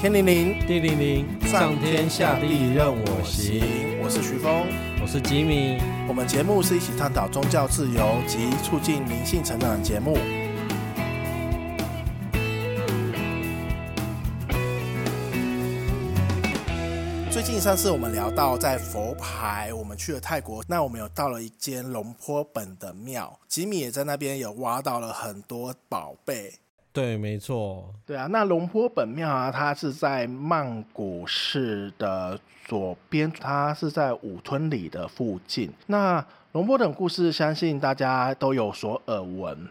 天灵灵，地灵灵，上天下地任我行。我是徐峰，我是吉米。我们节目是一起探讨宗教自由及促进灵性成长的节目。最近上次我们聊到在佛牌，我们去了泰国，那我们有到了一间龙坡本的庙，吉米也在那边有挖到了很多宝贝。对，没错。对啊，那龙坡本庙啊，它是在曼谷市的左边，它是在五吞里的附近。那龙坡等故事，相信大家都有所耳闻。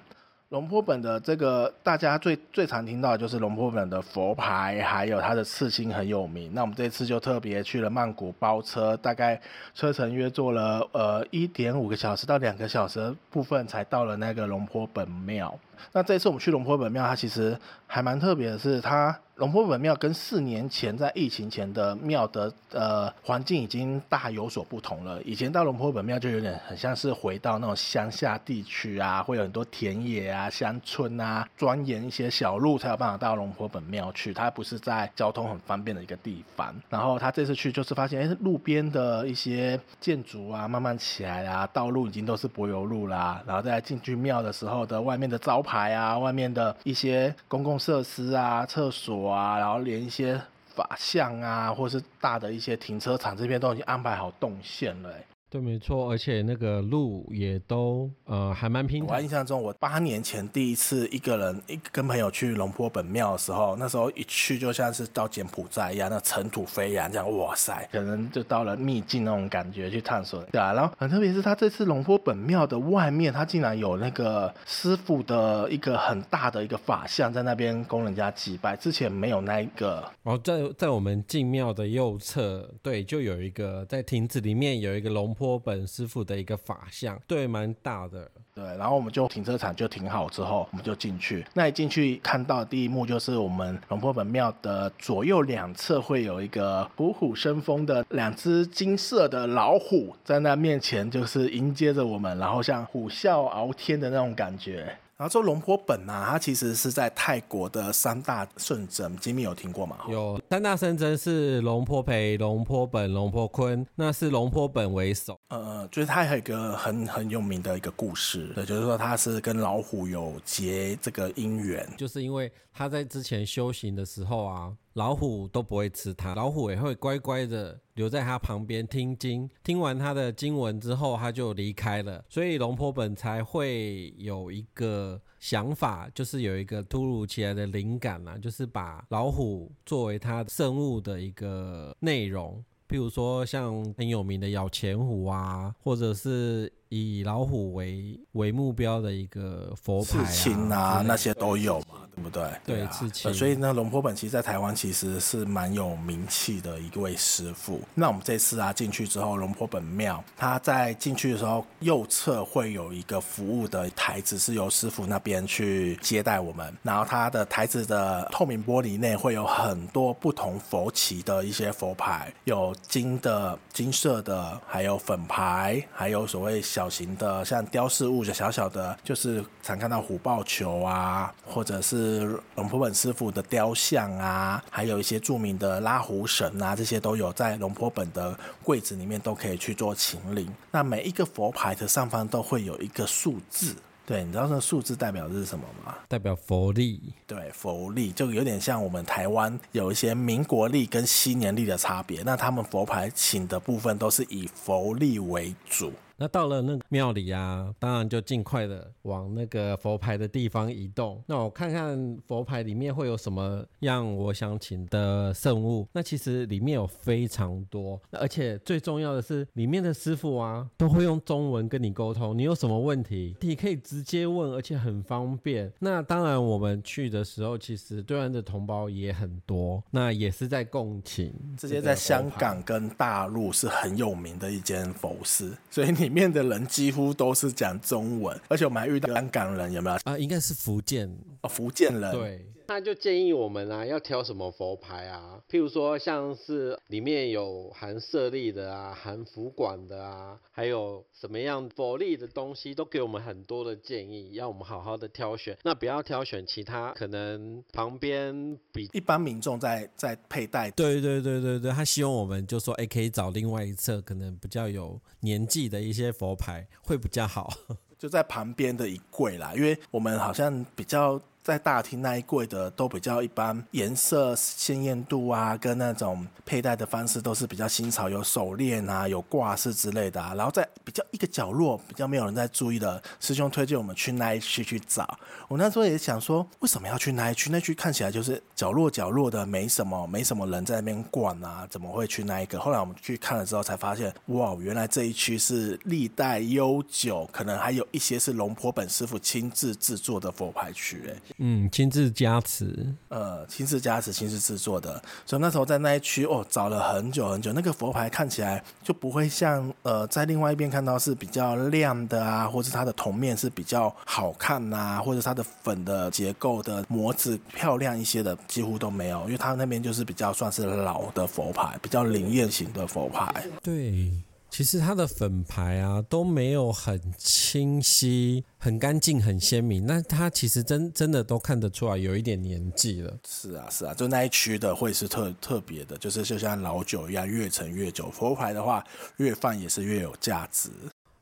龙坡本的这个，大家最最常听到的就是龙坡本的佛牌，还有它的刺青很有名。那我们这次就特别去了曼谷包车，大概车程约坐了呃一点五个小时到两个小时部分，才到了那个龙坡本庙。那这次我们去龙坡本庙，它其实还蛮特别的是，它龙坡本庙跟四年前在疫情前的庙的呃环境已经大有所不同了。以前到龙坡本庙就有点很像是回到那种乡下地区啊，会有很多田野啊、乡村啊，钻研一些小路才有办法到龙坡本庙去。它不是在交通很方便的一个地方。然后他这次去就是发现，哎，路边的一些建筑啊慢慢起来啦，道路已经都是柏油路啦。然后在进去庙的时候的外面的招。牌啊，外面的一些公共设施啊，厕所啊，然后连一些法像啊，或是大的一些停车场这边都已经安排好动线了。对，没错，而且那个路也都呃还蛮平坦。我印象中，我八年前第一次一个人一跟朋友去龙坡本庙的时候，那时候一去就像是到柬埔寨一样，那尘土飞扬，这样哇塞，可能就到了秘境那种感觉去探索。对啊，然后很特别是他这次龙坡本庙的外面，他竟然有那个师傅的一个很大的一个法像在那边供人家祭拜，之前没有那一个。然后，在在我们进庙的右侧，对，就有一个在亭子里面有一个龙。坡本师傅的一个法像，对，蛮大的。对，然后我们就停车场就停好之后，我们就进去。那一进去看到第一幕就是我们龙坡本庙的左右两侧会有一个虎虎生风的两只金色的老虎在那面前，就是迎接着我们，然后像虎啸翱天的那种感觉。然后这龙坡本啊，它其实是在泰国的三大圣真，吉米有听过吗？有三大圣真是龙坡培、龙坡本、龙坡坤，那是龙坡本为首。呃，就是它还有一个很很有名的一个故事，对，就是说它是跟老虎有结这个姻缘，就是因为他在之前修行的时候啊。老虎都不会吃它，老虎也会乖乖的留在它旁边听经。听完它的经文之后，它就离开了。所以龙坡本才会有一个想法，就是有一个突如其来的灵感啊，就是把老虎作为他圣物的一个内容。譬如说，像很有名的咬钱虎啊，或者是。以老虎为为目标的一个佛牌啊，刺青啊，那些都有嘛，对不对？对，刺青。所以呢，龙坡本其实在台湾其实是蛮有名气的一位师傅。那我们这次啊进去之后，龙坡本庙，他在进去的时候，右侧会有一个服务的台子，是由师傅那边去接待我们。然后他的台子的透明玻璃内会有很多不同佛旗的一些佛牌，有金的、金色的，还有粉牌，还有所谓小。小型的像雕饰物，就小小的，就是常看到虎豹球啊，或者是龙坡本师傅的雕像啊，还有一些著名的拉胡神啊，这些都有在龙坡本的柜子里面都可以去做请领。那每一个佛牌的上方都会有一个数字，对，你知道那数字代表的是什么吗？代表佛力。对，佛力就有点像我们台湾有一些民国历跟西年历的差别。那他们佛牌请的部分都是以佛力为主。那到了那个庙里啊，当然就尽快的往那个佛牌的地方移动。那我看看佛牌里面会有什么样我想请的圣物。那其实里面有非常多，而且最重要的是里面的师傅啊都会用中文跟你沟通。你有什么问题，你可以直接问，而且很方便。那当然我们去的时候，其实对岸的同胞也很多，那也是在共情。这些在香港跟大陆是很有名的一间佛寺，所以你。里面的人几乎都是讲中文，而且我们还遇到香港人，有没有？啊，应该是福建哦，福建人。对，他就建议我们啊，要挑什么佛牌啊？譬如说，像是里面有含舍利的啊，含福管的啊，还有什么样佛力的东西，都给我们很多的建议，要我们好好的挑选。那不要挑选其他可能旁边比一般民众在在佩戴。对对对对对，他希望我们就说，哎，可以找另外一侧可能比较有年纪的一些佛牌会比较好。就在旁边的一柜啦，因为我们好像比较。在大厅那一柜的都比较一般，颜色鲜艳度啊，跟那种佩戴的方式都是比较新潮，有手链啊，有挂饰之类的啊。然后在比较一个角落比较没有人在注意的，师兄推荐我们去那一区去找。我那时候也想说，为什么要去那一区？那区看起来就是角落角落的，没什么没什么人在那边逛啊，怎么会去那一个？后来我们去看了之后才发现，哇，原来这一区是历代悠久，可能还有一些是龙坡本师傅亲自制作的佛牌区，哎。嗯，亲自加持，呃，亲自加持，亲自制作的。所以那时候在那一区哦，找了很久很久。那个佛牌看起来就不会像呃，在另外一边看到是比较亮的啊，或者它的铜面是比较好看呐、啊，或者它的粉的结构的模子漂亮一些的，几乎都没有。因为它那边就是比较算是老的佛牌，比较灵验型的佛牌。对。其实它的粉牌啊都没有很清晰、很干净、很鲜明，那它其实真真的都看得出来有一点年纪了。是啊，是啊，就那一区的会是特特别的，就是就像老酒一样，越陈越久。佛牌的话，越放也是越有价值。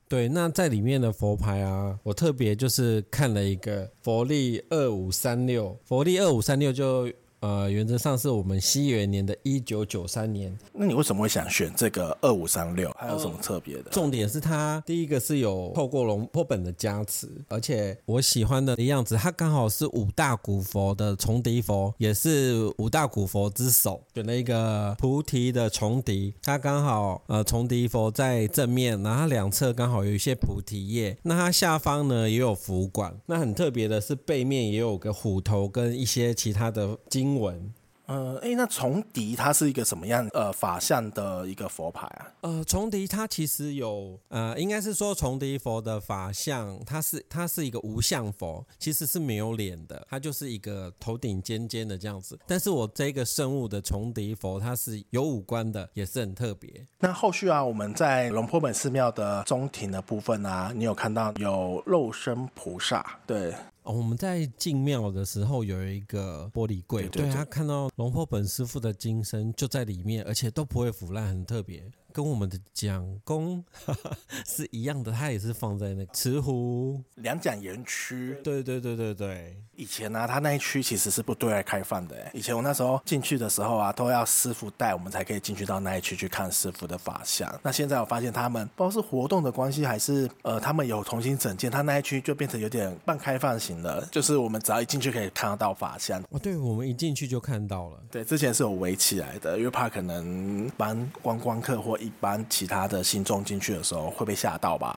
对，那在里面的佛牌啊，我特别就是看了一个佛力二五三六，佛力二五三六就。呃，原则上是我们西元年的一九九三年。那你为什么会想选这个二五三六？还有什么特别的？呃，重点是它第一个是有透过龙坡本的加持，而且我喜欢的样子，它刚好是五大古佛的重叠佛，也是五大古佛之首。选了一个菩提的重叠，它刚好呃重叠佛在正面，然后两侧刚好有一些菩提叶。那它下方呢也有佛管。那很特别的是背面也有个虎头跟一些其他的金。英文，呃，哎，那重迪它是一个什么样呃法相的一个佛牌啊？呃，重迪它其实有呃，应该是说重迪佛的法相，它是它是一个无相佛，其实是没有脸的，它就是一个头顶尖尖的这样子。但是我这个圣物的重迪佛，它是有五官的，也是很特别。那后续啊，我们在龙坡本寺庙的中庭的部分啊，你有看到有肉身菩萨？对。哦、我们在进庙的时候有一个玻璃柜，对，他看到龙婆本师傅的金身就在里面，而且都不会腐烂，很特别。跟我们的蒋公 是一样的，它也是放在那个慈湖两蒋园区。对对对对对，以前呢、啊，它那一区其实是不对外开放的。以前我那时候进去的时候啊，都要师傅带我们才可以进去到那一区去看师傅的法像。那现在我发现他们不知道是活动的关系，还是呃他们有重新整建，他那一区就变成有点半开放型的，就是我们只要一进去可以看得到法像。哦，对，我们一进去就看到了。对，之前是有围起来的，因为怕可能帮观光客或一般其他的信众进去的时候会被吓到吧？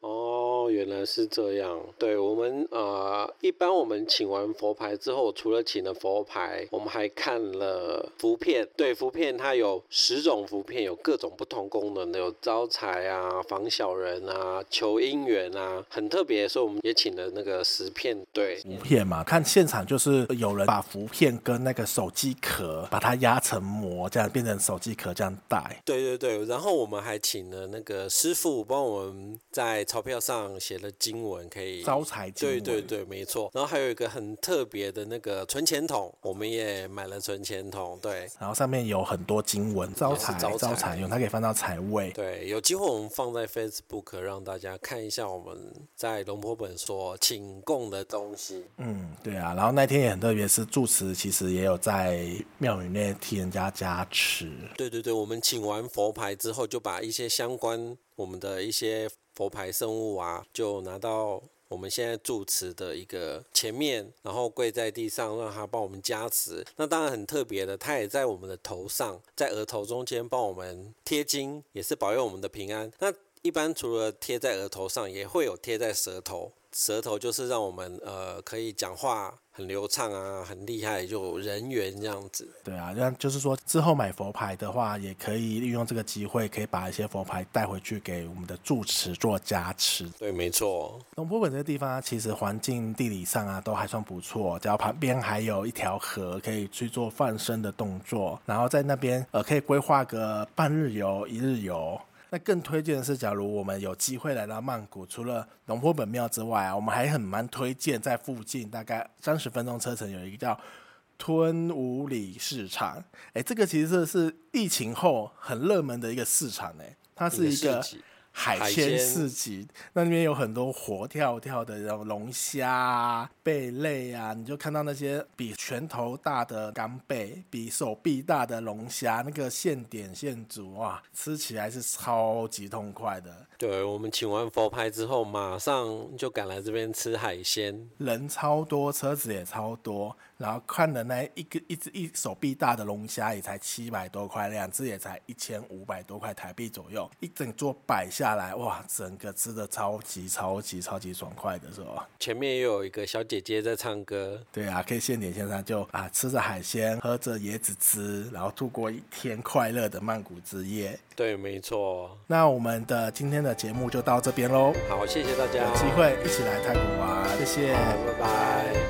原来是这样，对我们呃，一般我们请完佛牌之后，除了请了佛牌，我们还看了符片。对，符片它有十种符片，有各种不同功能的，有招财啊、防小人啊、求姻缘啊，很特别。所以我们也请了那个十片。对，符片嘛，看现场就是有人把符片跟那个手机壳把它压成膜，这样变成手机壳这样戴。对对对，然后我们还请了那个师傅帮我们在钞票上。写了经文可以招财经文，对对对，没错。然后还有一个很特别的那个存钱筒，我们也买了存钱筒，对。然后上面有很多经文，招财招财用，它可以放到财位。对，有机会我们放在 Facebook 让大家看一下我们在龙坡本所请供的东西。嗯，对啊。然后那天也很特别，是住持其实也有在庙宇内替人家加持。对对对，我们请完佛牌之后，就把一些相关我们的一些。佛牌圣物啊，就拿到我们现在住持的一个前面，然后跪在地上，让他帮我们加持。那当然很特别的，他也在我们的头上，在额头中间帮我们贴金，也是保佑我们的平安。那一般除了贴在额头上，也会有贴在舌头。舌头就是让我们呃可以讲话很流畅啊，很厉害，就人缘这样子。对啊，那就是说之后买佛牌的话，也可以利用这个机会，可以把一些佛牌带回去给我们的住持做加持。对，没错。龙坡本这个地方其实环境地理上啊都还算不错，只要旁边还有一条河可以去做放生的动作，然后在那边呃可以规划个半日游、一日游。那更推荐的是，假如我们有机会来到曼谷，除了龙坡本庙之外啊，我们还很蛮推荐在附近大概三十分钟车程有一个叫吞武里市场。哎，这个其实是疫情后很热门的一个市场哎，它是一个。海鲜市集，那里面有很多活跳跳的这种龙虾啊、贝类啊，你就看到那些比拳头大的干贝，比手臂大的龙虾，那个现点现煮，哇，吃起来是超级痛快的。对，我们请完佛牌之后，马上就赶来这边吃海鲜，人超多，车子也超多。然后看的那一个一只一手臂大的龙虾也才七百多块，两只也才一千五百多块台币左右。一整桌摆下来，哇，整个吃的超级超级超级爽快的是吧？前面又有一个小姐姐在唱歌。对啊，可以现点现唱，就啊吃着海鲜，喝着椰子汁，然后度过一天快乐的曼谷之夜。对，没错。那我们的今天的节目就到这边喽。好，谢谢大家。有机会一起来泰国玩，谢谢，拜拜。